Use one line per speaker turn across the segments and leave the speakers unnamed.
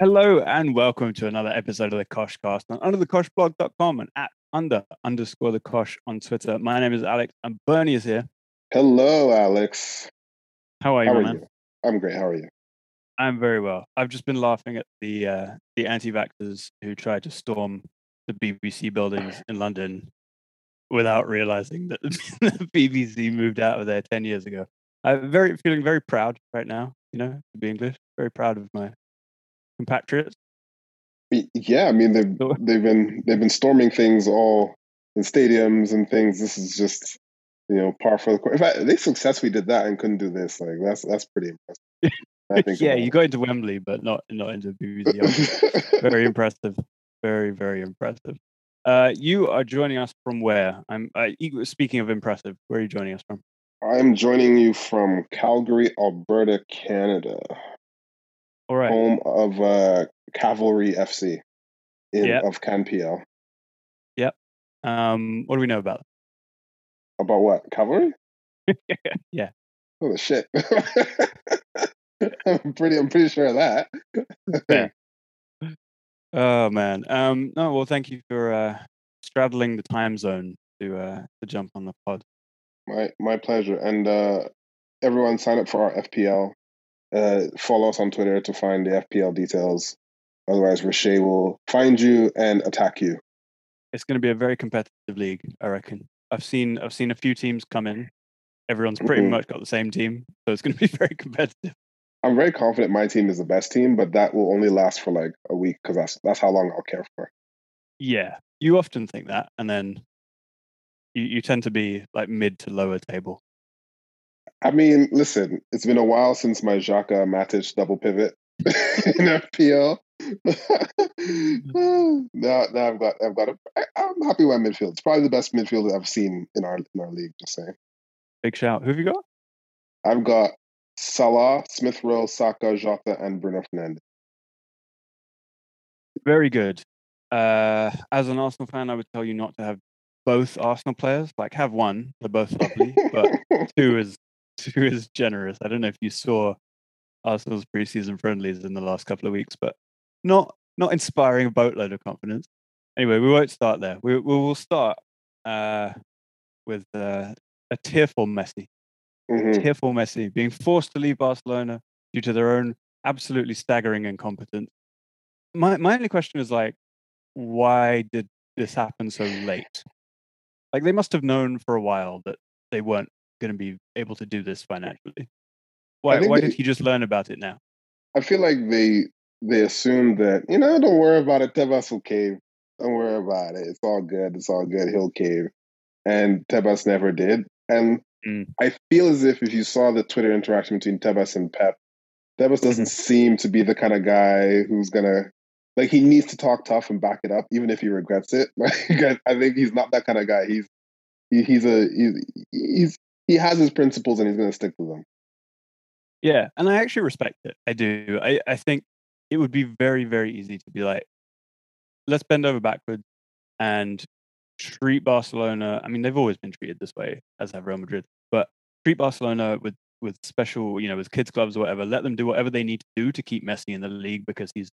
Hello and welcome to another episode of the Koshcast on underthekoshblog.com and at under underscore the Kosh on Twitter. My name is Alex and Bernie is here.
Hello, Alex.
How are you,
How are
man?
you? I'm great. How are you?
I'm very well. I've just been laughing at the uh, the anti-vaxxers who tried to storm the BBC buildings in London without realizing that the BBC moved out of there ten years ago. I'm very feeling very proud right now. You know, to be English, very proud of my compatriots.
Yeah, I mean they've they've been they've been storming things all in stadiums and things. This is just you know par for the course. In fact, they successfully did that and couldn't do this. Like that's that's pretty impressive. I think.
yeah, you got into Wembley, but not not into BBC. Very impressive very very impressive uh you are joining us from where i'm uh, speaking of impressive where are you joining us from
I'm joining you from Calgary, Alberta, Canada,
all right
home of uh, Cavalry FC in
Yeah.
of CanPL.
um what do we know about
About what Cavalry?
yeah
Oh shit! I'm pretty. I'm pretty sure of that.
Yeah. oh man um no well thank you for uh straddling the time zone to uh to jump on the pod
My my pleasure. And uh, everyone sign up for our FPL. Uh, follow us on Twitter to find the FPL details. Otherwise, Riche will find you and attack you.
it's going to be a very competitive league i reckon i've seen i've seen a few teams come in everyone's pretty
Mhm.
much got the same team so it's going to be very competitive
I'm very confident my team is the best team, but that will only last for like a week because that's that's how long I'll care for.
yeah you often think that and then you, you tend to be like mid to lower table
I mean, listen, it's been a while since my Xhaka Matic double pivot in FPL. now, now I've got, I've got. A, I, I'm happy with my midfield. It's probably the best midfield I've seen in our in our league. Just saying.
Big shout. Who have you got?
I've got Salah, Smith Rowe, Saka, Jota, and Bruno Fernandes.
Very good. Uh, as an Arsenal fan, I would tell you not to have both Arsenal players. Like, have one; they're both lovely, but two is two is generous. I don't know if you saw Arsenal's preseason friendlies in the last couple of weeks, but not not inspiring a boatload of confidence. Anyway, we won't start there. We we will start uh, with uh, a tearful Messi.
Mhm.
tearful Messi being forced to leave Barcelona due to their own absolutely staggering incompetence. My my only question is like, why did this happen so late? Like they must have known for a while that they weren't going to be able to do this financially. Why why
they-
did he just learn about it now?
I feel like they they assume that you know, don't worry about it. Tebas will cave. Don't worry about it. It's all good. It's all good. He'll cave. And Tebas never did. And
Mm.
I feel as if if you saw the Twitter interaction between Tebas and Pep, Tebas doesn't seem to be the kind of guy who's gonna like he needs to talk tough and back it up, even if he regrets it. Like I think he's not that kind of guy. He's he, he's a he's, he's he has his principles and he's gonna stick to them.
Yeah, and I actually respect it. I do. I, I think it would be very, very easy to be like, let's bend over backwards and treat Barcelona. I mean, they've always been treated this way, as have Real Madrid, but treat Barcelona with with special, you know, with kids clubs or whatever. Let them do whatever they need to do to keep Messi in the league because he's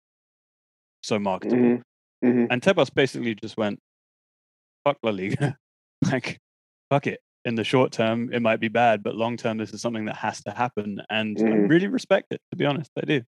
so marketable.
Mhm. Mhm.
And Tebas basically just went, fuck La Liga. like, fuck it. In the short term, it might be bad, but long term, this is something that has to happen. And I
Mhm.
really respect it, to be honest. I do.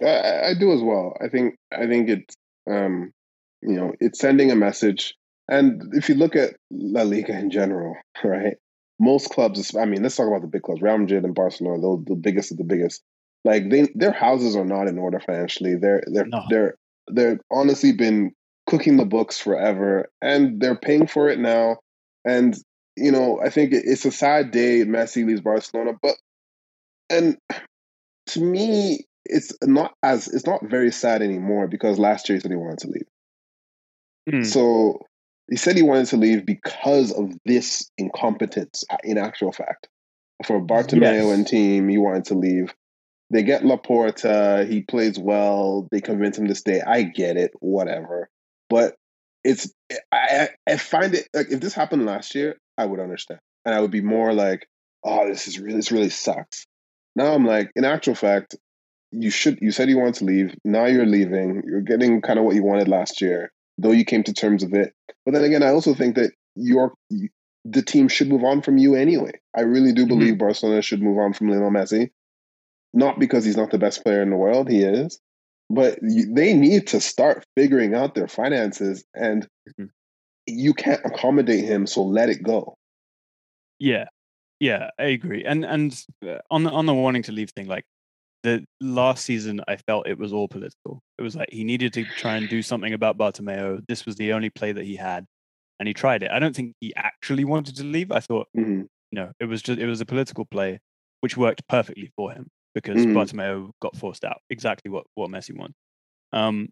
I- I, do as well. I think I think it's um, you know it's sending a message. And if you look at La Liga in general, right? Most clubs, I mean, let's talk about the big clubs, Real Madrid and Barcelona, the, the biggest of the biggest. Like they, their houses are not in order financially. They're they're
No.
they're they're honestly been cooking the books forever, and they're paying for it now. And you know, I think it's a sad day Messi leaves Barcelona, but and to me, it's not as it's not very sad anymore because last year he said he wanted to leave.
Hmm.
So he said he wanted to leave because of this incompetence. uh, In actual fact, for Bartomeu
Yes.
and team, he wanted to leave. They get Laporta. He plays well. They convince him to stay. I get it. Whatever. But it's I I find it like if this happened last year, I would understand, and I would be more like, oh, this is really this really sucks. Now I'm like, in actual fact, you should. You said you wanted to leave. Now you're leaving. You're getting kind of what you wanted last year, though you came to terms with it. But then again, I also think that your the team should move on from you anyway. I really do believe mm-hmm. Barcelona should move on from Lionel Messi, not because he's not the best player in the world. He is, but they need to start figuring out their finances, and mm-hmm. You can't accommodate him. So let it go.
Yeah, yeah, I agree. And and uh, on the on the wanting to leave thing, like the last season, I felt it was all political. It was like he needed to try and do something about Bartomeu. This was the only play that he had, and he tried it. I don't think he actually wanted to leave. I thought, mm-hmm. no, it was just it was a political play, which worked perfectly for him because mm-hmm. Bartomeu got forced out. Exactly what what Messi wanted. Um,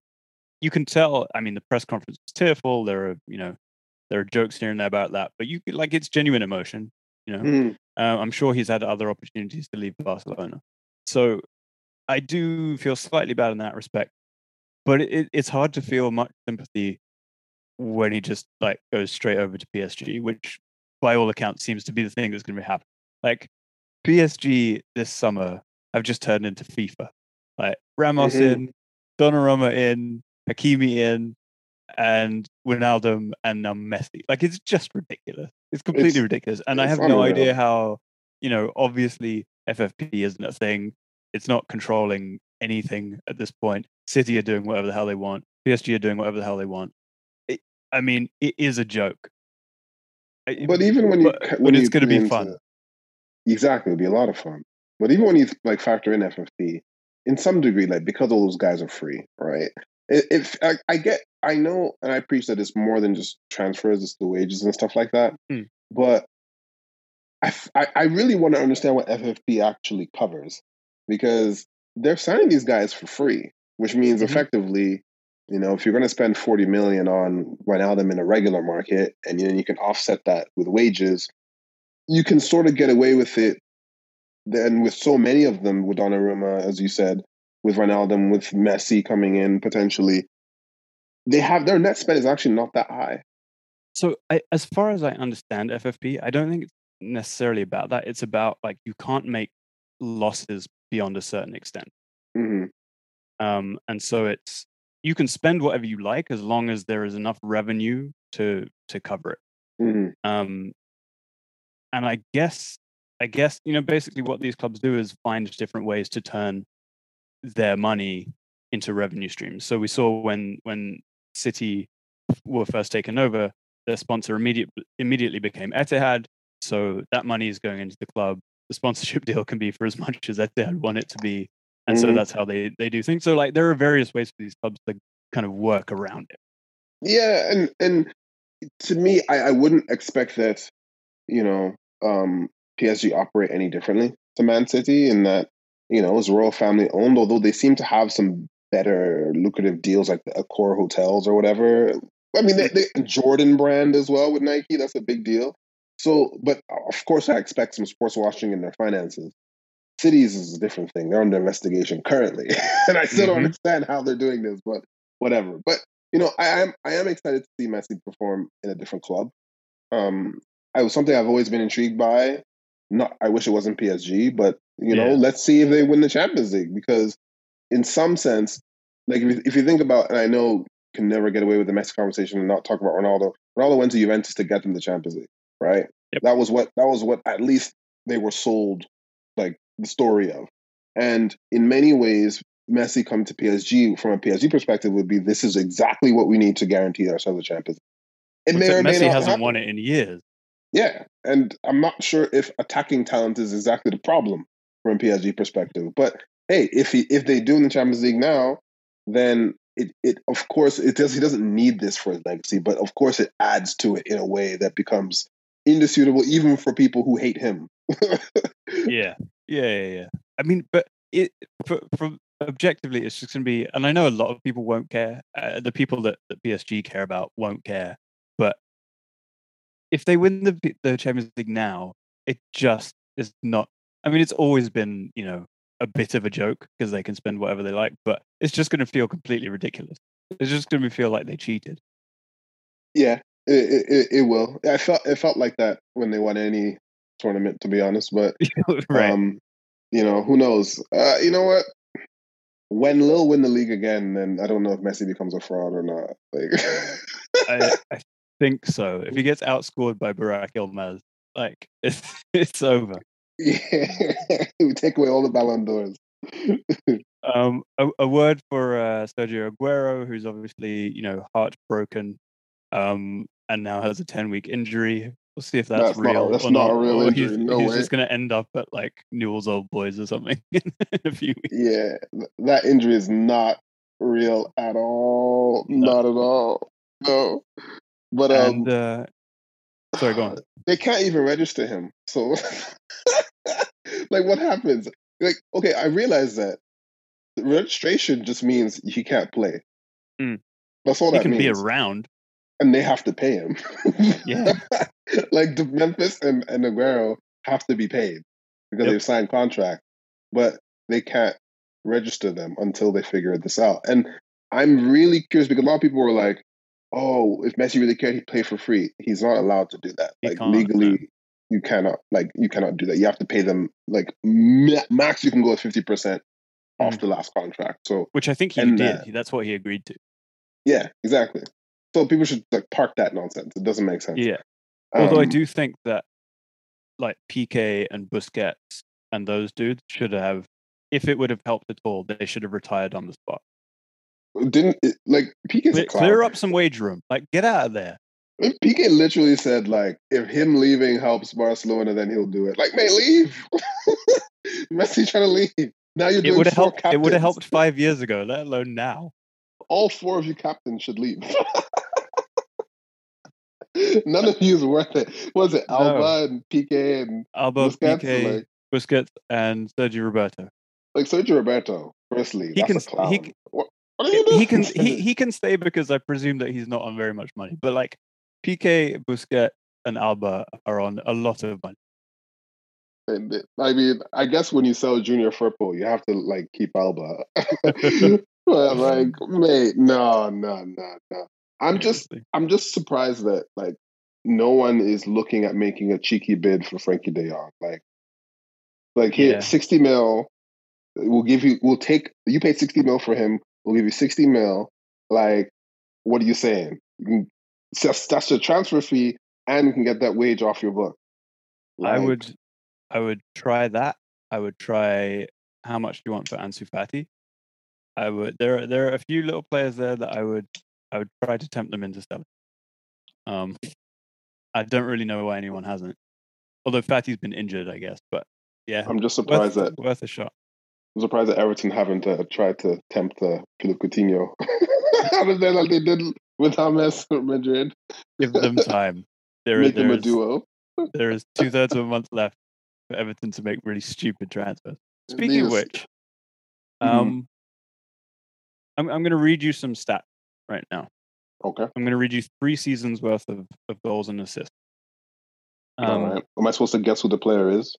you can tell. I mean, the press conference is tearful. There are you know there are jokes here and there about that, but you like it's genuine emotion. You know, mm. uh, I'm sure he's had other opportunities to leave Barcelona. So I do feel slightly bad in that respect, but it, it's hard to feel much sympathy when he just like goes straight over to PSG, which by all accounts seems to be the thing that's going to be happening. Like PSG this summer have just turned into FIFA. Like Ramos mm-hmm. in, Donnarumma in, Hakimi in, and Wijnaldum and now Messi. Like it's just ridiculous. It's completely it's, ridiculous. And I have no idea how, you know, obviously FFP isn't a thing. It's not controlling anything at this point. City are doing whatever the hell they want. PSG are doing whatever the hell they want. It, I mean, it is a joke.
But even when you,
but, when but it's going to be fun.
Exactly, it'll be a lot of fun. But even when you like factor in FFP, in some degree, like because all those guys are free, right? If I, I get I know and I preach that it's more than just transfers, it's the wages and stuff like that. Mm. But I, I, I really want to understand what FFP actually covers because they're signing these guys for free, which means mm-hmm. effectively, you know, if you're going to spend 40 million on Wijnaldum in a regular market and then you can offset that with wages, you can sort of get away with it. Then with so many of them, with Donnarumma, as you said, with Wijnaldum, with Messi coming in potentially, they have their net spend is actually not that high.
So, I, as far as I understand FFP, I don't think it's necessarily about that. It's about like you can't make losses beyond a certain extent. Mm-hmm. Um, and so it's you can spend whatever you like as long as there is enough revenue to to cover it. Mm-hmm. Um, and I guess I guess you know basically what these clubs do is find different ways to turn their money into revenue streams. So we saw when when City were first taken over, their sponsor immediate, immediately became Etihad. So that money is going into the club. The sponsorship deal can be for as much as Etihad want it to be. And mm-hmm. so that's how they, they do things. So like there are various ways for these clubs to kind of work around it.
Yeah, and and to me, I, I wouldn't expect that, you know, um, PSG operate any differently to Man City in that, you know, it's royal family owned, although they seem to have some better lucrative deals like the Accor hotels or whatever. I mean, the Jordan brand as well with Nike. That's a big deal. So, but of course, I expect some sports washing in their finances. Cities is a different thing. They're under investigation currently, and I still mm-hmm. don't understand how they're doing this. But whatever. But you know, I am I am excited to see Messi perform in a different club. Um, I was something I've always been intrigued by. Not, I wish it wasn't PSG, but you know, let's see if they win the Champions League because in some sense, like if you, if you think about, and I know can never get away with the Messi conversation and not talk about Ronaldo. Ronaldo went to Juventus to get them the Champions League, right? Yep. That was what that was what at least they were sold like the story of. And in many ways, Messi coming to PSG from a PSG perspective would be this is exactly what we need to guarantee ourselves the Champions
League. It may or may Messi hasn't happen. won it in years.
Yeah, and I'm not sure if attacking talent is exactly the problem from a PSG perspective, but hey, if he if they do in the Champions League now, then it it of course it does he doesn't need this for his legacy, but of course it adds to it in a way that becomes indisputable even for people who hate him.
yeah. Yeah, yeah, yeah. I mean, but it from objectively, it's just going to be, and I know a lot of people won't care. Uh, the people that, that PSG care about won't care. But if they win the the Champions League now, it just is not. I mean, it's always been, you know, a bit of a joke because they can spend whatever they like, but it's just going to feel completely ridiculous. It's just going to feel like they cheated.
Yeah, it, it, it will. I felt it felt like that when they won any tournament, to be honest. But right. um, you know, who knows? Uh, you know what? when Lille win the league again, then I don't know if Messi becomes a fraud or not. Like,
I, I think so. If he gets outscored by Burak Yilmaz, like it's it's over.
yeah, we take away all the Ballon d'Ors.
Um, a, a word for uh, Sergio Aguero, who's obviously you know heartbroken, um, and now has a ten week injury. We'll see if that's,
That's not-
real.
that's
or
not
not,
a real injury,
He's,
no
he's
way.
just going to end up at like Newell's Old Boys or something in a few weeks.
yeah, that injury is not real at all.
No.
Not at all. No. But um,
and uh, sorry, go on.
they can't even register him. So, like, what happens? Like, okay, I realize that the registration just means he can't play.
Mm.
That's all
He
that
can
means.
be around.
and they have to pay him.
Yeah.
like the Memphis and, and Aguero have to be paid because
Yep.
they've signed contract, but they can't register them until they figure this out. And I'm really curious because a lot of people were like, "Oh, if Messi really cared, he'd play for free." He's not allowed to do that.
He
like legally,
no.
you cannot. Like you cannot do that. You have to pay them like max. You can go at fifty percent off
Mm.
the last contract. So
Which I think he
And,
did.
uh,
That's what he agreed to.
yeah, exactly. So people should like park that nonsense. It doesn't make sense.
Yeah. Although I
Um,
do think that like Piqué and Busquets and those dudes should have, if it would have helped at all, they should have retired on the spot.
Didn't it, like a
Clear, clear up some wage room. Like get out of there.
Piqué literally said like, if him leaving helps Barcelona, then he'll do it. Like, mate, leave. Messi trying to leave. Now you're
It
doing
would have
four
helped. It would have helped five years ago, let alone now.
All four of you captains should leave. None of you is worth it. Was it
No.
Alba and Piqué and
Alba,
Busquets?
Piqué,
Like,
Busquets, and Sergio Roberto.
like Sergio Roberto. Firstly,
He can- he can-
what, what are you doing?
He can he, he can stay because I presume that he's not on very much money. But like Piqué, Busquets, and Alba are on a lot of money.
And I mean, I guess when you sell Junior Firpo, you have to like keep Alba. but like, mate, no, no, no, no. I'm just, I'm just surprised that like no one is looking at making a cheeky bid for Frenkie De Jong. Like, like here,
Yeah.
sixty mil. We'll give you. We'll take. You paid sixty mil for him. We'll give you sixty mil. Like, what are you saying? You can, that's, that's your transfer fee, and you can get that wage off your book.
I would I would try that. I would try how much do you want for Ansu Fati? I would there are there are a few little players there that I would I would try to tempt them into selling. Um I don't really know why anyone hasn't. Although Fati's been injured, I guess, but yeah.
I'm just
Worth,
surprised that
worth a shot.
I'm surprised that Everton haven't uh, tried to tempt uh, Philippe Coutinho out of there like they did with James Madrid.
Give them time. There,
Make them a duo.
there is two thirds of a month left for Everton to make really stupid transfers. Speaking of which,
Mhm.
um, I'm I'm going to read you some stats right now.
okay,
I'm going to read you three seasons worth of, of goals and assists. Um,
all right. Am I supposed to guess who the player is?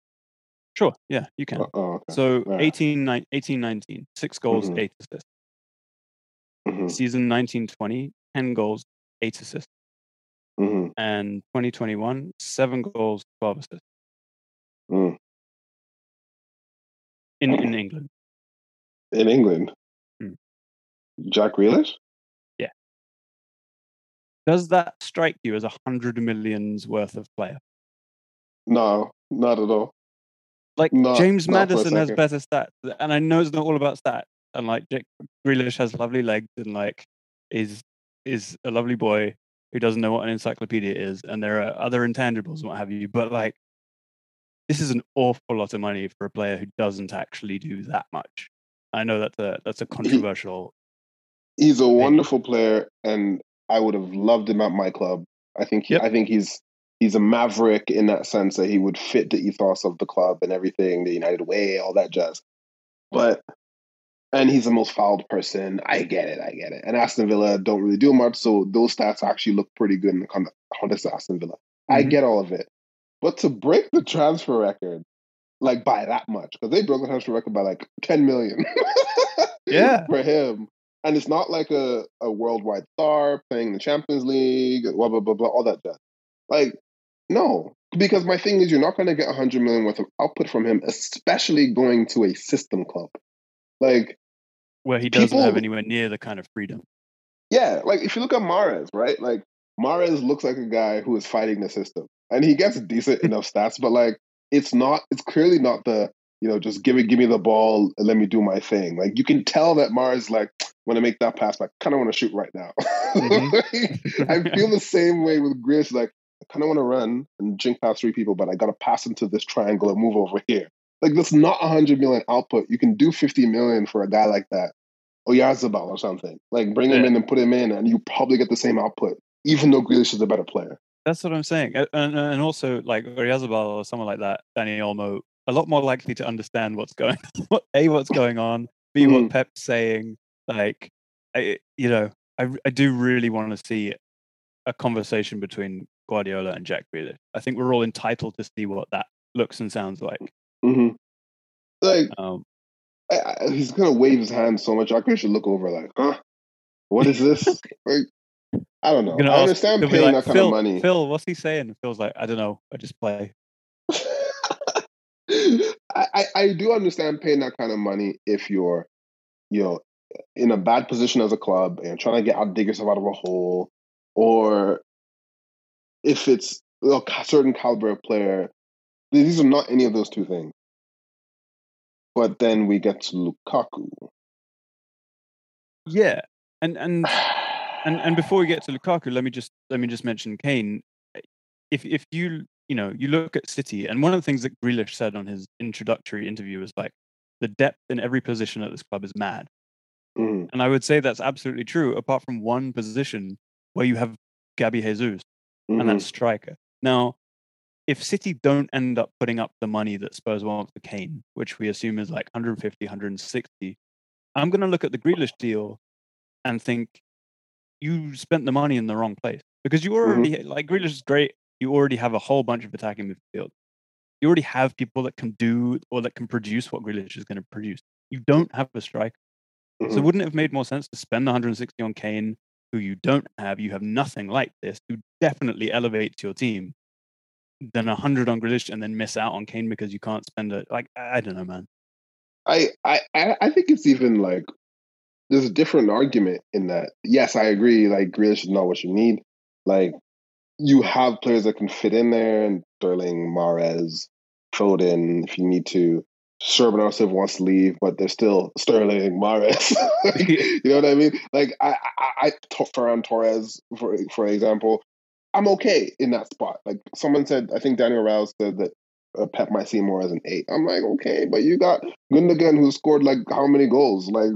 Sure, yeah, you can.
Uh, oh, okay.
So
right.
18, nine- 18 19, six goals,
Mhm.
eight assists.
hmm
Season 1920, 10 goals, eight assists.
hmm
And 2021, seven goals, 12 assists
Mm.
in, in England.
In England,
Hmm.
Jack Grealish. Yeah.
Does that strike you as a hundred millions worth of player?
No, not at all.
Like
Not-
James
not
Maddison has better stats, and I know it's not all about stats. And like Jack Grealish has lovely legs, and like is is a lovely boy who doesn't know what an encyclopedia is, and there are other intangibles and what have you. But like, this is an awful lot of money for a player who doesn't actually do that much. I know that's a that's a controversial.
He's a wonderful player, and I would have loved him at my club. I think. He,
Yep.
I think he's he's a maverick in that sense that he would fit the ethos of the club and everything, the United way, all that jazz. But and he's the most fouled person. I get it. I get it. And Aston Villa don't really do much, so those stats actually look pretty good in the context of Aston Villa. I
Mhm.
get all of it, but to break the transfer record like by that much because they broke the transfer record by like ten million.
Yeah.
for him. And it's not like a, a worldwide star playing the Champions League, blah blah blah blah, all that jazz. Like, no, because my thing is, you're not going to get 100 million worth of output from him, especially going to a system club. Like,
where he doesn't
People-
have anywhere near the kind of freedom.
Yeah, like if you look at Mahrez, right? Like Mahrez looks like a guy who is fighting the system, and he gets decent enough stats, but like it's not. It's clearly not the you know just give me give me the ball and let me do my thing. Like you can tell that Mahrez like when I make that pass, but I kind of want to shoot right now. Mm-hmm. I feel the same way with Grealish. Like I kind of want to run and jink past three people, but I got to pass into this triangle and move over here. Like that's not a hundred million output. You can do fifty million for a guy like that. Oyarzabal or something. Like bring him in and put him in, and you probably get the same output, even though Grealish is a better player.
That's what I'm saying. And, and also, like Oyarzabal or someone like that, Dani Olmo, a lot more likely to understand what's going what A, what's going on, B,
Mhm.
what Pep's saying. Like, I, you know, I do really want to see a conversation between Guardiola and Jack Grealish. I think we're all entitled to see what that looks and sounds like.
Mm-hmm. Like
Um,
I, I, he's gonna wave his hand so much. I could should look over like, huh? What is this? like, I don't know. I
ask-
understand paying
like,
that kind
Phil,
of money.
Phil, what's he saying? Phil's like, I don't know. I just play.
I, I, I do understand paying that kind of money if you're, you know, in a bad position as a club and trying to get out, dig yourself out of a hole, or if it's a certain caliber of player. These are not any of those two things. But then we get to Lukaku.
Yeah. And and and and before we get to Lukaku, let me just let me just mention Kane. If if you you know you look at City, and one of the things that Grealish said on his introductory interview was like, the depth in every position at this club is mad,
Mhm,
and I would say that's absolutely true. Apart from one position where you have Gabby Jesus, and
mhm.
that's striker. Now, if City don't end up putting up the money that Spurs want for Kane, which we assume is like 150, 160, I'm going to look at the Grealish deal and think you spent the money in the wrong place because you already like Grealish is great. You already have a whole bunch of attacking midfield. You already have people that can do or that can produce what Grealish is going to produce. You don't have a striker. So
Mhm.
wouldn't it have made more sense to spend 160 on Kane, who you don't have? You have nothing like this, who definitely elevates your team, than 100 on Grealish and then miss out on Kane because you can't spend it. Like I don't know, man.
I, I I I think it's even like there's a different argument in that. Yes, I agree. Like Grealish is not what you need. Like you have players that can fit in there, and Sterling, Mahrez, Foden. If you need to, Sherman Arsev wants to leave, but they're still Sterling, Mahrez. Like, you know what I mean? Like I, I, I Ferran Torres, for for example, I'm okay in that spot. Like someone said, I think Daniel Rouse said that uh, Pep might see more as an eight. I'm like, okay, but you got Gundogan who scored like how many goals? Like,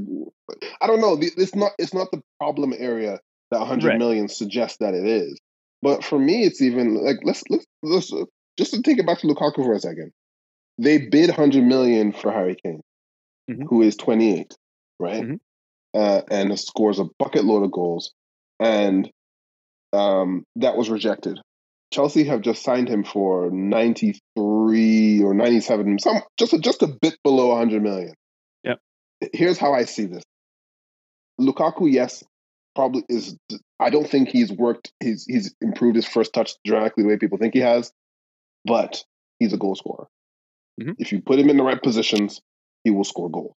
I don't know. It's not. It's not the problem area that 100
Right.
million suggests that it is. But for me, it's even like let's let's, let's just to take it back to Lukaku for a second. They bid 100 million for Harry Kane,
Mhm.
who is 28, right?
Mhm.
Uh, and scores a bucket load of goals, and um, that was rejected. Chelsea have just signed him for 93 or 97, some just a, just a bit below 100 million.
Yep.
Here's how I see this. Lukaku, yes, probably is. I don't think he's worked. He's he's improved his first touch dramatically the way people think he has, but he's a goal scorer.
Mhm.
If you put him in the right positions, he will score goals.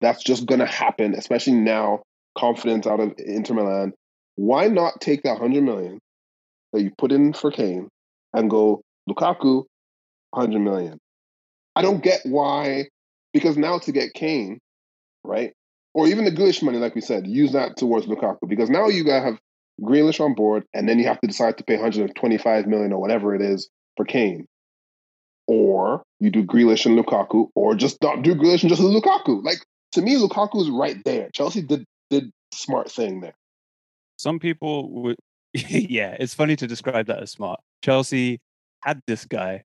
That's just going to happen, especially now. Confidence out of Inter Milan. Why not take that hundred million that you put in for Kane and go Lukaku, hundred million? I don't get why, because now to get Kane, right, or even the Grealish money, like we said, use that towards Lukaku because now you gotta have Grealish on board, and then you have to decide to pay 125 million or whatever it is for Kane, or you do Grealish and Lukaku, or just not do Grealish and just Lukaku. Like to me, Lukaku is right there. Chelsea did did smart thing there.
Some people would, yeah, it's funny to describe that as smart. Chelsea had this guy,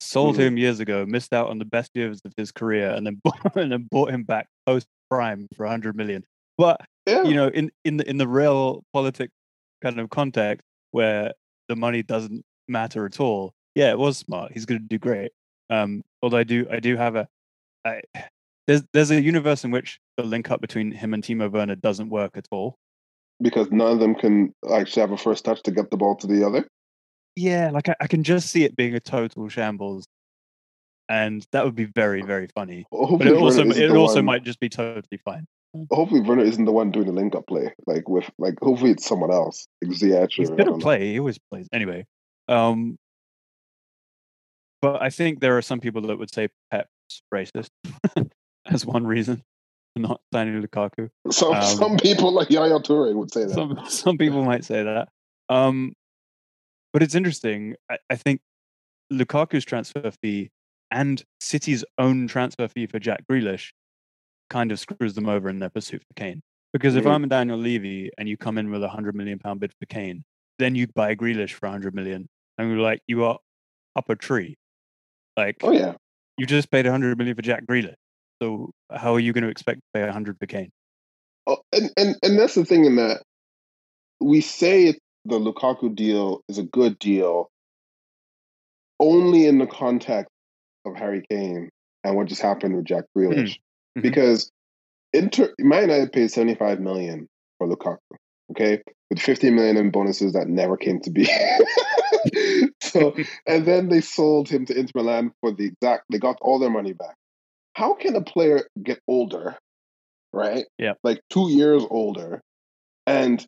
sold
Mhm.
him years ago, missed out on the best years of his career, and then bought, and then bought him back post prime for 100 million. But
Yeah,
you know, in in the in the realpolitik kind of context where the money doesn't matter at all, yeah, it was smart. He's going to do great. Um, although I do I do have a I, there's there's a universe in which the link up between him and Timo Werner doesn't work at all.
because none of them can actually have a first touch to get the ball to the other.
Yeah, like I, I can just see it being a total shambles, and that would be very very funny. But it also
Werner
it also
one-
might just be totally fine.
hopefully Werner isn't the one doing the link up play. Like with like hopefully it's someone else. Like Ziyech
He's
or I
good
know.
play. He always plays anyway. Um, but I think there are some people that would say Pep's racist as one reason for not signing Lukaku.
So
Um,
some people like Yaya Toure would say that.
Some some people might say that. Um, but it's interesting. I, I think Lukaku's transfer fee and City's own transfer fee for Jack Grealish kind of screws them over in their pursuit for Kane. Because if
Mhm.
I'm Daniel Levy and you come in with a hundred million pound bid for Kane, then you buy Grealish for a hundred million, and we're like, you are up a tree. Like
oh yeah.
you just paid hundred million for Jack Grealish. So how are you going to expect to pay hundred for Kane?
Oh, and, and and that's the thing in that we say the Lukaku deal is a good deal only in the context of Harry Kane and what just happened with Jack Grealish.
Mhm.
Because Inter Man United paid 75 million for Lukaku, okay? With 50 million in bonuses that never came to be. so and then they sold him to Inter Milan for the exact they got all their money back. How can a player get older, right?
Yeah.
Like two years older, and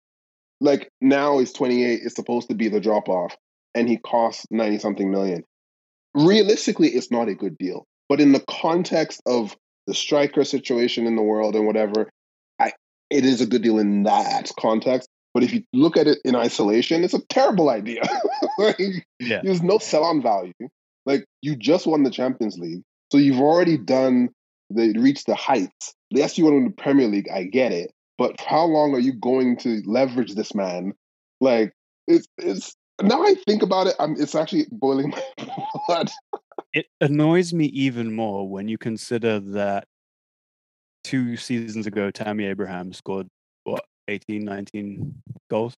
like now he's 28, is supposed to be the drop off, and he costs 90 something million. Realistically, it's not a good deal. But in the context of the striker situation in the world and whatever, it is a good deal in that context. But if you look at it in isolation, it's a terrible idea. like,
Yeah.
there's no sell on value. Like you just won the Champions League, so you've already done the reached the heights. Yes, you won the Premier League. I get it, but how long are you going to leverage this man? Like it's it's now I think about it, I'm, it's actually boiling my blood.
it annoys me even more when you consider that two seasons ago tammy abraham scored what 18 19 goals?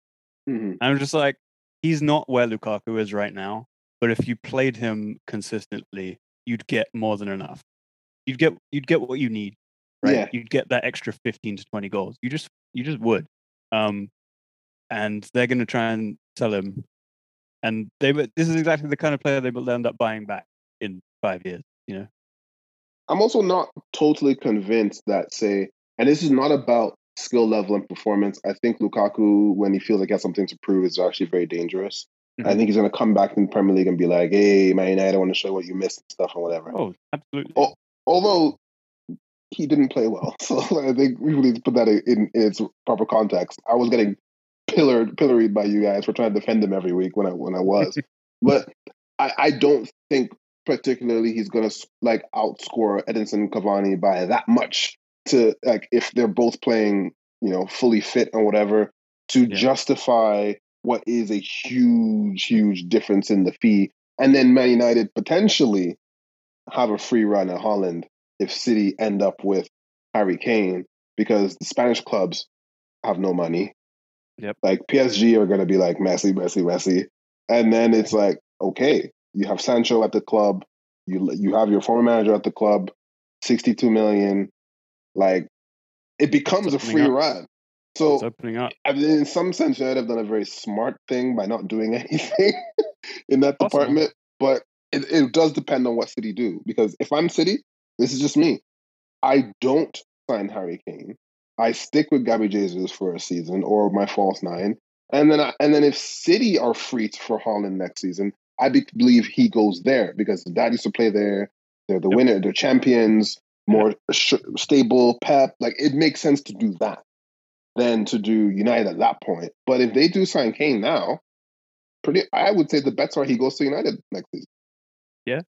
Mhm.
i'm just like he's not where lukaku is right now but if you played him consistently you'd get more than enough. You'd get you'd get what you need right?
Yeah.
you'd get that extra 15 to 20 goals. You just you just would. Um and they're going to try and sell him. And they would this is exactly the kind of player they will end up buying back in five years you know
I'm also not totally convinced that say, and this is not about skill level and performance. I think Lukaku, when he feels like he has something to prove, is actually very dangerous. I
Mhm.
think he's going to come back in the Premier League and be like, "Hey, man United, I want to show you what you missed and stuff and whatever."
Oh, absolutely.
Although he didn't play well, so I think we really need to put that in, in its proper context. I was getting pillared, pilloried by you guys for trying to defend him every week when I when I was, but I, I don't think particularly he's going to like outscore Edinson Cavani by that much to like if they're both playing, you know, fully fit and whatever to
Yeah.
justify what is a huge, huge difference in the fee. And then Man United potentially have a free run at Haaland if City end up with Harry Kane because the Spanish clubs have no money.
Yep.
Like PSG are going to be like Messi, Messi, Messi, and then it's like okay, you have Sancho at the club, you you have your former manager at the club, sixty two million, like it becomes a free
up.
run. So
it's opening up.
I mean, in some sense, United have done a very smart thing by not doing anything in that
Possible.
department. But it, it does depend on what City do. Because if I'm City, this is just me. I don't sign Harry Kane. I stick with Gabby Jesus for a season or my false nine, and then I, and then if City are free for Haaland next season, I be, believe he goes there because the dad used to play there. They're the
Yep.
winner. They're champions. More sh- stable, pep. Like it makes sense to do that than to do United at that point. But if they do sign Kane now, pretty I would say the bets are he goes to United next season.
Yeah,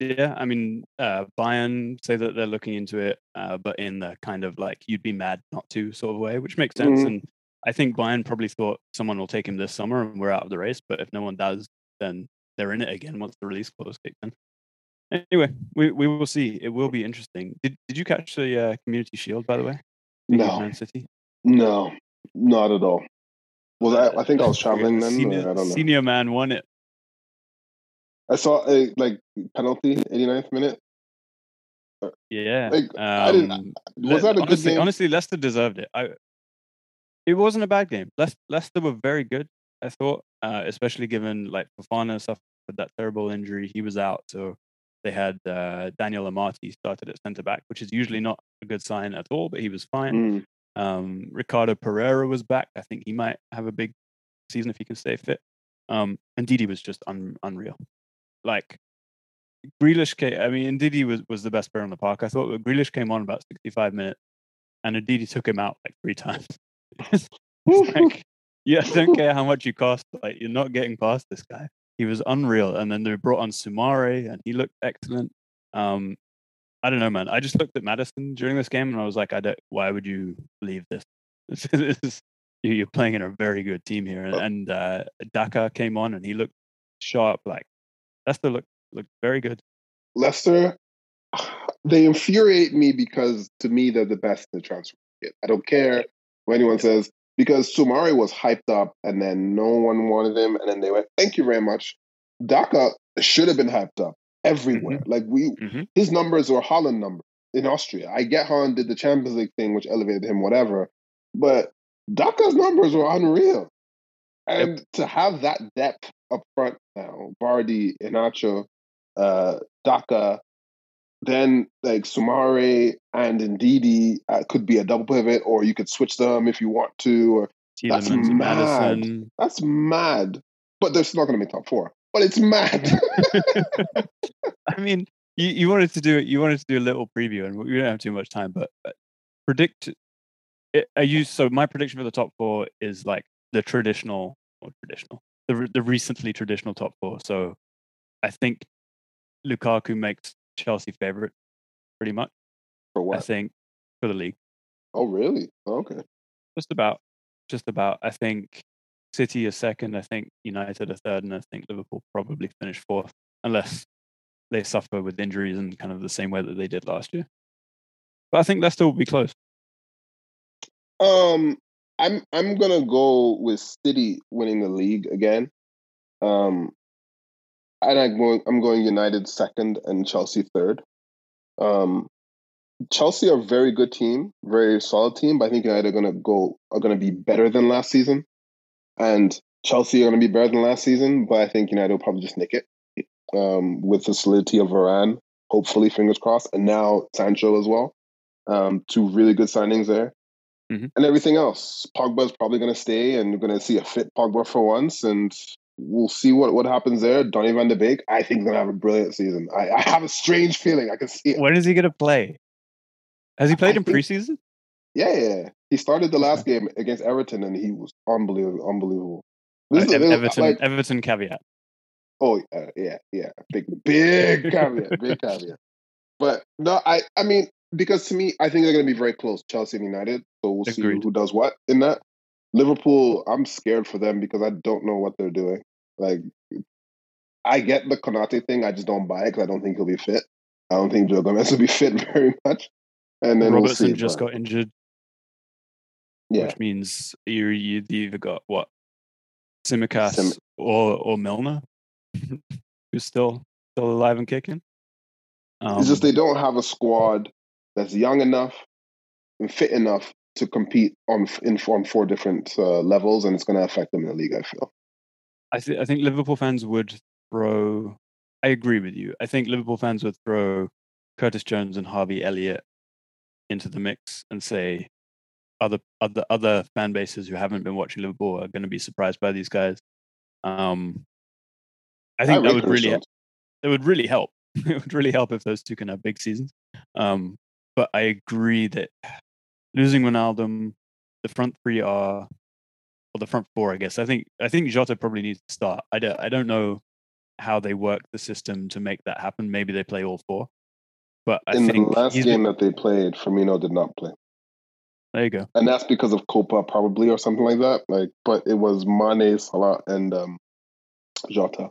yeah. I mean, uh, Bayern say that they're looking into it, uh, but in the kind of like you'd be mad not to sort of way, which makes sense.
Mhm.
And I think Bayern probably thought someone will take him this summer and we're out of the race. But if no one does, then they're in it again once the release clause kicks in. Anyway, we, we will see. It will be interesting. Did Did you catch the uh, Community Shield by the way?
No.
City.
No, not at all. Well, I? I think I was
Uh,
traveling then.
Senior,
I don't know.
senior man won it.
I saw a like penalty, 89th minute.
Yeah.
Like, I didn't-
um,
Was that a good
honestly,
game?
honestly, Leicester deserved it. I, it wasn't a bad game. Leic- Leicester were very good. I thought, uh, especially given like Fofana suffered that terrible injury, he was out, so they had uh, Daniel Amartey started at centre back, which is usually not a good sign at all, but he was fine.
Mm.
Um, Ricardo Pereira was back. I think he might have a big season if he can stay fit. Um, and Didi was just un- unreal. Like Grealish came, I mean, Didi was, was the best player on the park. I thought but Grealish came on about 65 minutes and Didi took him out like three times. it's like, yeah, I don't care how much you cost. Like, you're not getting past this guy. He was unreal. And then they brought on Soumaré and he looked excellent. Um, I don't know, man. I just looked at Maddison during this game and I was like, I don't, why would you leave this? this is, you're playing in a very good team here. And, and uh, Daka came on and he looked sharp. Like, Leicester looked, looked very good.
Leicester, they infuriate me because to me they're the best in the transfer market. I don't care what anyone says because Soumaré was hyped up and then no one wanted him and then they went, "Thank you very much." Daka should have been hyped up everywhere.
Mm-hmm.
Like we,
Mhm.
his numbers were Haaland numbers in Austria. I get Haaland did the Champions League thing, which elevated him, whatever. But Daka's numbers were unreal, and to have that depth up front now, Vardy, Iheanacho, uh, Daka, then like Soumaré and Ndidi uh, could be a double pivot, or you could switch them if you want to. Or That's
Tielemans and
mad.
Maddison.
that's mad. But they're still not going to be top four. But it's mad.
I mean, you, you wanted to do it. You wanted to do a little preview, and we don't have too much time. But, but predict. It, are you so? My prediction for the top four is like the traditional or traditional, the the recently traditional top four. So, I think Lukaku makes Chelsea favorite, pretty much.
For what?
I think for the league,
Oh, really? Okay.
just about, just about. I think City is second. I think United are third, and I think Liverpool probably finish fourth, unless they suffer with injuries and kind of the same way that they did last year. But I think Leicester will be close.
Um, I'm I'm gonna go with City winning the league again. Um, and I'm going I'm going United second and Chelsea third. Um, Chelsea are a very good team, very solid team, but I think United are gonna go are gonna be better than last season, and Chelsea are gonna be better than last season. But I think United will probably just nick it. Um, with the solidity of Varane, hopefully, fingers crossed, and now Sancho as well. Um, two really good signings there and everything else. Pogba's probably going to stay, and you're going to see a fit Pogba for once, and we'll see what, what happens there. Donny van de Beek, I think, going to have a brilliant season. I, I have a strange feeling. I can see it.
When is he going to play? Has he played
I
in
think-
preseason?
Yeah, yeah. He started the last game against Everton, and he was unbelievable. Unbelievable. This
Uh,
is- this
Everton,
like-
Everton caveat.
Oh uh, yeah, yeah, big, big caveat, big caveat. But no, I, I mean, because to me, I think they're going to be very close, Chelsea and United. So we'll see who does what in that. Liverpool, I'm scared for them because I don't know what they're doing. Like, I get the Konate thing, I just don't buy it because I don't think he'll be fit. I don't think Joe Gomez will be fit very much. And then
Robertson
we'll see.
just
but-
got injured,
yeah,
which means you you either got what Tsimikas
Sim-
or or Milner, who's still still alive and kicking. Um,
it's just they don't have a squad that's young enough and fit enough to compete on in on four different uh, levels, and it's going to affect them in the league. I feel.
I, th- I think Liverpool fans would throw. I agree with you. I think Liverpool fans would throw Curtis Jones and Harvey Elliott into the mix and say other other other fan bases who haven't been watching Liverpool are going to be surprised by these guys. Um, I think that would really it would really help. it would really help if those two can have big seasons. Um, but I agree that losing Ronaldo, the front three are, the front four, I guess. I think I think Jota probably needs to start. I don't I don't know how they work the system to make that happen. Maybe they play all four. But I
in the last game that they played, Firmino did not play,
there you go.
and that's because of Copa probably or something like that. Like, but it was Mane, Salah, and um, Jota.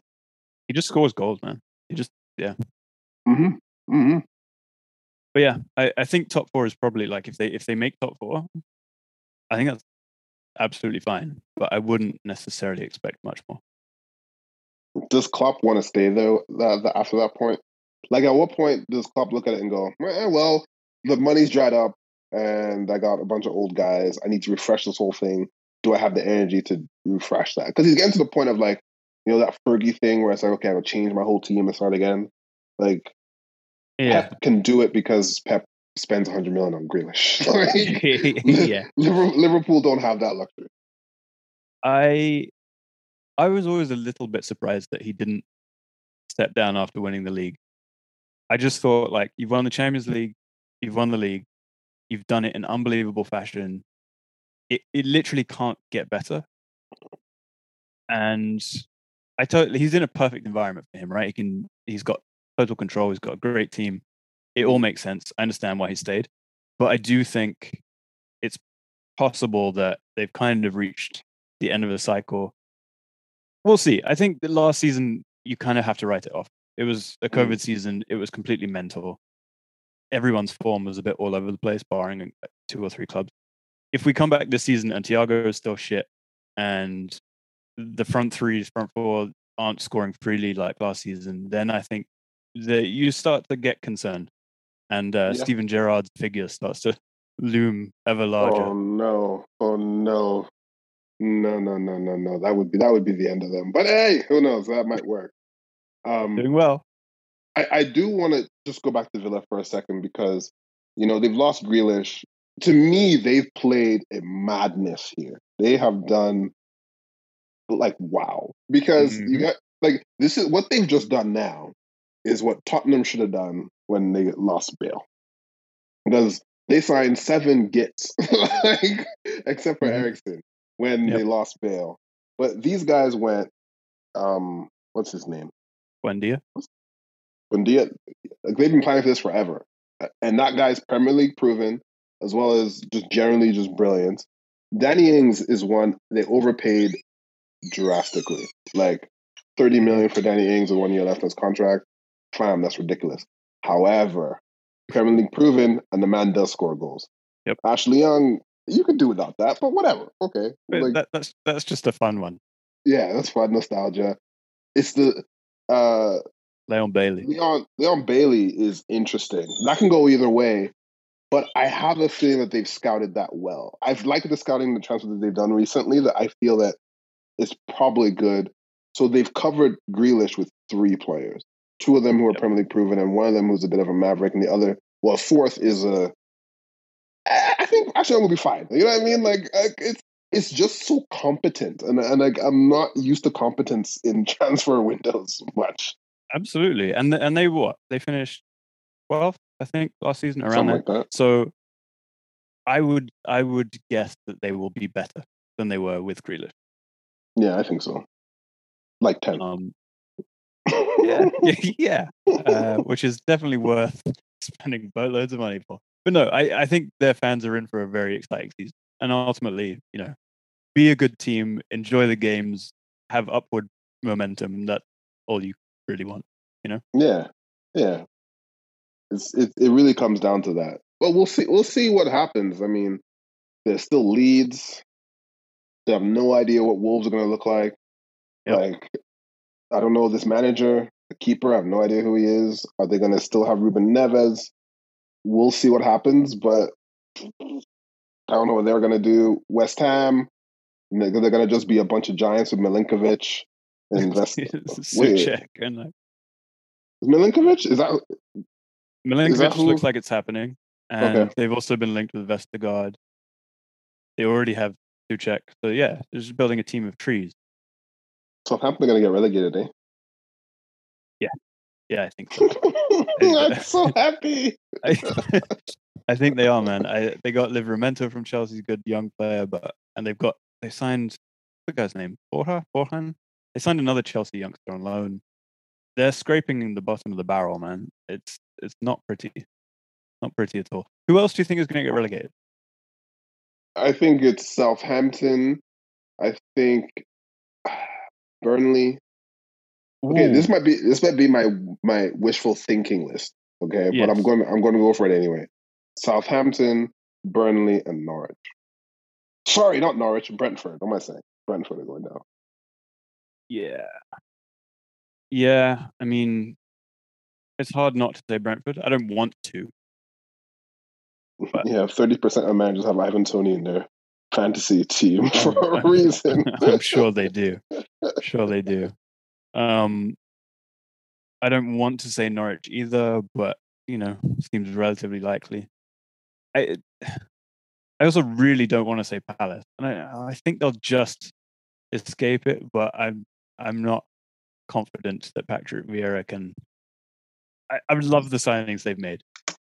He just scores goals, man. He just
Mm-hmm. Mm-hmm.
but yeah, I, I think top four is probably like if they if they make top four, I think that's absolutely fine. But I wouldn't necessarily expect much more.
Does Klopp want to stay though that, that, after that point? Like, at what point does Klopp look at it and go, eh, "Well, the money's dried up, and I got a bunch of old guys. I need to refresh this whole thing. Do I have the energy to refresh that?" Because he's getting to the point of like, you know, that Fergie thing where it's like, okay, I'll change my whole team and start again. Like,
Yeah.
Pep can do it because Pep spends 100 million on Grealish.
Yeah.
Liverpool, Liverpool don't have that luxury.
I I was always a little bit surprised that he didn't step down after winning the league. I just thought like you've won the Champions League, you've won the league, you've done it in unbelievable fashion. It it literally can't get better. And I totally he's in a perfect environment for him, right? He can he's got total control, he's got a great team. It all makes sense. I understand why he stayed. But I do think it's possible that they've kind of reached the end of the cycle. We'll see. I think the last season you kind of have to write it off. It was a
Mm.
COVID season. It was completely mental. Everyone's form was a bit all over the place, barring uh, two or three clubs. If we come back this season and Thiago is still shit, and the front three, front four aren't scoring freely like last season, then I think that you start to get concerned, and uh,
Yeah.
Steven Gerrard's figure starts to loom ever larger.
Oh no! Oh no! No, no, no, no, no. That would be that would be the end of them. But hey, who knows? That might work. Um,
Doing well.
I, I do want to just go back to Villa for a second because you know they've lost Grealish. To me, they've played a madness here. They have done like wow because you
Mhm.
got like this is what they've just done now is what Tottenham should have done when they lost Bale because they signed seven gits like except for
Mhm.
Eriksen when
Yep.
they lost Bale, but these guys went um what's his name
Buendia.
Bundia, like they've been planning for this forever, and that guy's Premier League proven, as well as just generally just brilliant. Danny Ings is one they overpaid drastically, like thirty million for Danny Ings with one year left on his contract. Fam, that's ridiculous. However, Premier League proven, and the man does score goals.
Yep.
Ashley Young, you could do without that, but whatever. Okay,
But
like
that, that's that's just a fun one.
yeah, that's fun nostalgia. It's the uh
Leon Bailey.
Leon Leon Bailey is interesting. That can go either way, but I have a feeling that they've scouted that well. I've liked the scouting and the transfer that they've done recently. That I feel that it's probably good. So they've covered Grealish with three players, two of them who are
Yep.
Premier League proven, and one of them who's a bit of a maverick, and the other, well, fourth is a. I think actually I'm gonna be fine. You know what I mean? Like it's it's just so competent, and and like I'm not used to competence in transfer windows much.
Absolutely. And th- and they what? They finished 12th, I think, last season around
Something
there.
like that.
So I would I would guess that they will be better than they were with Grealish.
Yeah, I think so. Like 10.
Um, yeah, yeah, uh, which is definitely worth spending boatloads of money for. But no, I, I think their fans are in for a very exciting season, and ultimately, you know, be a good team, enjoy the games, have upward momentum. That's all you really want. You know.
Yeah. Yeah. It's it, it really comes down to that. But we'll see we'll see what happens. I mean, there's still leads. They have no idea what Wolves are gonna look like.
Yep.
Like I don't know this manager, the keeper, I have no idea who he is. Are they gonna still have Ruben Neves? We'll see what happens, but I don't know what they're gonna do. West Ham, they're they're gonna just be a bunch of giants with Milinkovic and.
Souček and like,
Is Milinkovic? Is that
Milinkovic
who-
looks like it's happening, and
Okay.
they've also been linked with Vestergaard. They already have Souček, so yeah, they're just building a team of trees.
Southampton gonna get relegated, eh?
Yeah, yeah, I think so.
I'm so happy.
I, I think they are, man. I they got Livramento from Chelsea, good young player, but and they've got they signed the guy's name Borja Borjan. They signed another Chelsea youngster on loan. They're scraping the bottom of the barrel, man. It's it's not pretty, not pretty at all. Who else do you think is going to get relegated?
I think it's Southampton. I think Burnley. Okay, this might be this might be my my wishful thinking list. Okay, but I'm
Yes.
going I'm going to go for it anyway. Southampton, Burnley, and Norwich. Sorry, not Norwich. Brentford. What am I saying? Brentford are going down.
yeah, yeah. I mean, it's hard not to say Brentford. I don't want to. But-
Yeah, thirty percent of managers have Ivan Toney in their fantasy team for a
I'm-
reason.
I'm sure they do. Sure they do. Um, I don't want to say Norwich either, but you know seems relatively likely. I I also really don't want to say Palace, and I I think they'll just escape it, but I'm I'm not confident that Patrick Vieira can. I, I love the signings they've made,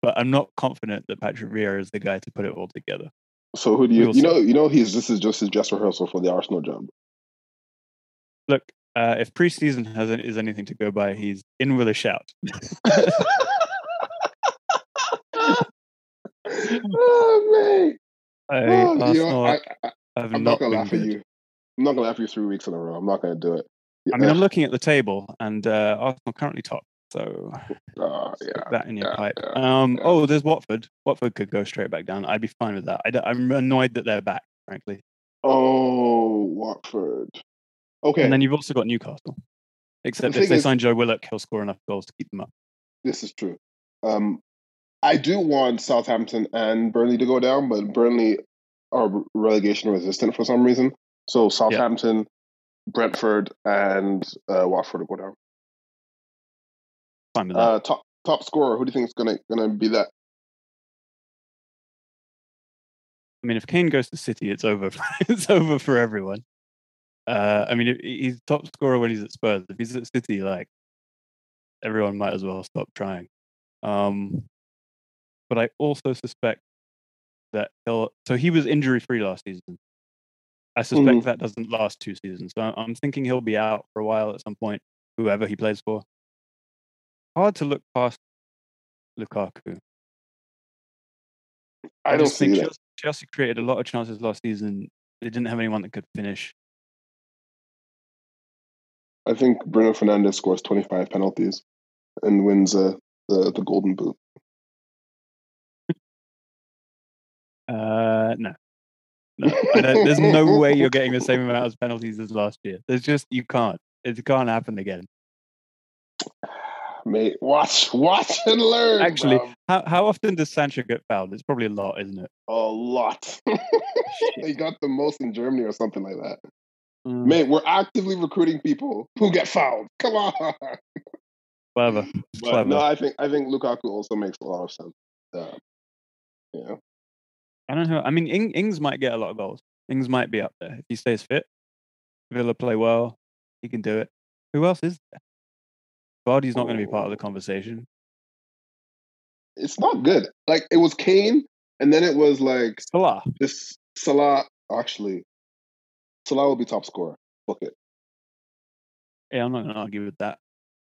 but I'm not confident that Patrick Vieira is the guy to put it all together.
So who do you you know you know he's this is just his dress rehearsal for the Arsenal job.
Look, uh, if preseason has is anything to go by, he's in with a shout.
oh man!
I,
Oh, you
Arsenal
know, I, I, I'm
not
not gonna laugh at you. I'm not gonna laugh at you three weeks in a row. I'm not gonna do it.
I mean, I'm looking at the table, and uh, Arsenal currently top. So
Uh, yeah.
that in your
yeah,
pipe.
yeah,
um. Oh, there's Watford. Watford could go straight back down. I'd be fine with that. I am annoyed that they're back, frankly.
Oh, Watford. Okay,
And then you've also got Newcastle. Except
The
if they
is-
sign Joe Willock, he'll score enough goals to keep them up.
this is true. Um, I do want Southampton and Burnley to go down, but Burnley are relegation resistant for some reason. So Southampton, Brentford, and uh, Watford to go down.
Fine with that.
Uh, top top scorer. Who do you think is gonna gonna be that?
I mean, if Kane goes to City, it's over. it's over for everyone. Uh, I mean, if- he's top scorer when he's at Spurs. If he's at City, like everyone might as well stop trying. Um, but I also suspect that he'll. So he was injury free last season. I suspect
Mhm.
that doesn't last two seasons. So I'm thinking he'll be out for a while at some point. Whoever he plays for. Hard to look past Lukaku.
I don't
think. Chelsea, Chelsea created a lot of chances last season. They didn't have anyone that could finish.
I think Bruno Fernandes scores 25 penalties and wins uh, the the Golden Boot.
Uh, no, no. There's no way you're getting the same amount of penalties as last year. There's just you can't. It can't happen again.
Mate, watch, watch and learn.
Actually, how how often does Sancho get fouled? It's probably a lot, isn't it?
a lot. they got the most in Germany or something like that.
Mm,
Mate, we're actively recruiting people who get fouled. Come on.
clever, clever.
no, I think I think Lukaku also makes a lot of sense. Uh, yeah.
I don't know. I mean, Ing, Ings might get a lot of goals. Ings might be up there if he stays fit. Villa play well. He can do it. Who else is there? Vardy's not going to be part of the conversation.
It's not good. Like it was Kane, and then it was like
Salah.
this Salah. Actually, Salah will be top scorer. Book it.
Yeah, I'm not going to argue with that.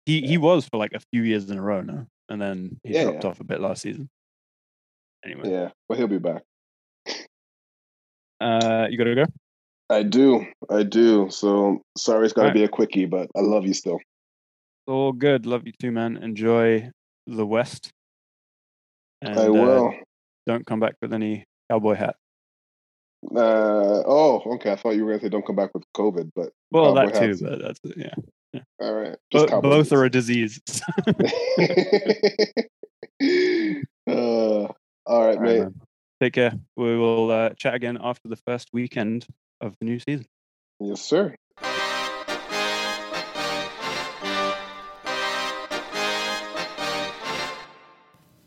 He he was for like a few years in a row now, and then he
Yeah,
dropped
yeah.
off a bit last season. Anyway,
Yeah, but he'll be back.
uh, you got to go.
I do. I do. So sorry, it's got to
Alright.
be a quickie, but I love you still.
All good. Love you too, man. Enjoy the West. And,
I
uh,
will.
don't come back with any cowboy hat.
Uh, oh, okay. I thought you were going to say don't come back with COVID, but
Well, that too,
hats.
but that's yeah.
all right.
Bo-
Just cowboy
both are a disease.
uh, all right,
All
mate.
Take care. We will uh, chat again after the first weekend of the new season.
Yes, sir.